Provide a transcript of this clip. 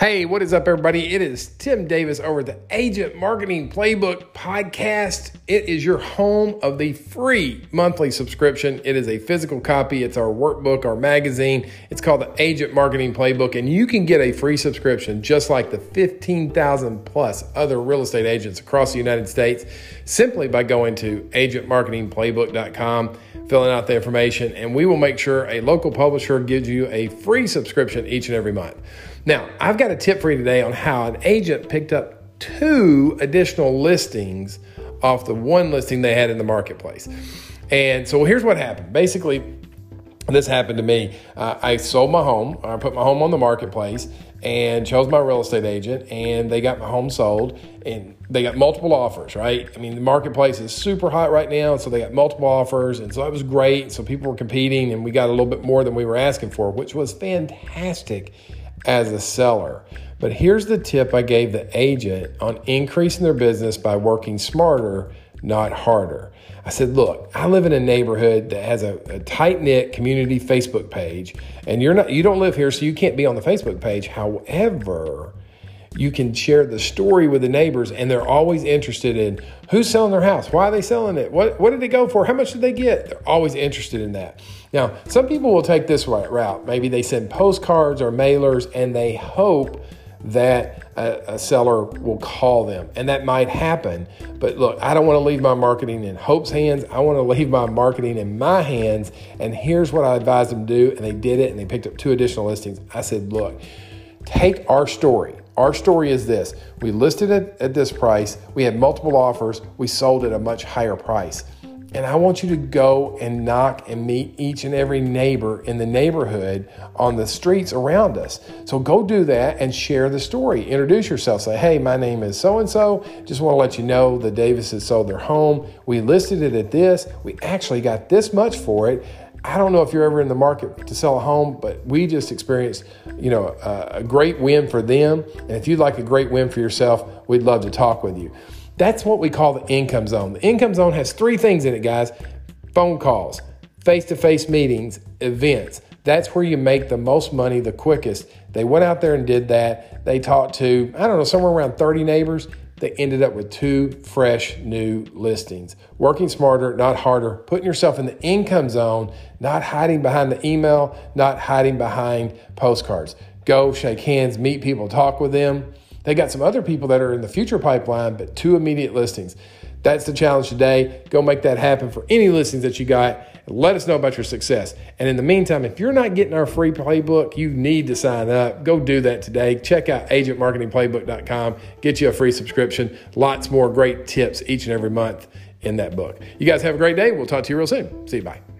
Hey, what is up, everybody? It is Tim Davis over the Agent Marketing Playbook podcast. It is your home of the free monthly subscription. It is a physical copy, it's our workbook, our magazine. It's called the Agent Marketing Playbook, and you can get a free subscription just like the 15,000 plus other real estate agents across the United States simply by going to agentmarketingplaybook.com, filling out the information, and we will make sure a local publisher gives you a free subscription each and every month. Now, I've got a tip for you today on how an agent picked up two additional listings off the one listing they had in the marketplace. And so here's what happened. Basically, this happened to me. Uh, I sold my home. I put my home on the marketplace and chose my real estate agent, and they got my home sold. And they got multiple offers, right? I mean, the marketplace is super hot right now, so they got multiple offers, and so that was great. So people were competing, and we got a little bit more than we were asking for, which was fantastic as a seller. But here's the tip I gave the agent on increasing their business by working smarter, not harder. I said, look, I live in a neighborhood that has a, a tight knit community Facebook page, and you're not you don't live here, so you can't be on the Facebook page. However, you can share the story with the neighbors and they're always interested in who's selling their house why are they selling it what, what did they go for how much did they get? They're always interested in that. Now some people will take this right route. Maybe they send postcards or mailers and they hope that a, a, seller will call them and that might happen. But look i don't want to leave my marketing in hope's hands. I want to leave my marketing in my hands and here's what i advised them to do and they did it and they picked up two additional listings. I said look take our story our story is this we listed it at this price, we had multiple offers, we sold at a much higher price. And I want you to go and knock and meet each and every neighbor in the neighborhood on the streets around us. So go do that and share the story. Introduce yourself. Say, hey, my name is so and so. Just want to let you know the Davises sold their home. We listed it at this. We actually got this much for it. I don't know if you're ever in the market to sell a home, but we just experienced, you know, a, a, great win for them. And if you'd like a great win for yourself, we'd love to talk with you. That's what we call the income zone. The income zone has three things in it, guys: phone calls, face-to-face meetings, events. That's where you make the most money the quickest. They went out there and did that. They talked to, I don't know, somewhere around 30 neighbors they ended up with two fresh new listings. Working smarter, not harder, putting yourself in the income zone, not hiding behind the email, not hiding behind postcards. Go shake hands, meet people, talk with them. They got some other people that are in the future pipeline, but two immediate listings. That's the challenge today. Go make that happen for any listings that you got. Let us know about your success. And in the meantime, if you're not getting our free playbook, you need to sign up. Go do that today. Check out agentmarketingplaybook.com. Get you a free subscription. Lots more great tips each and every month in that book. You guys have a great day. We'll talk to you real soon. See you. Bye.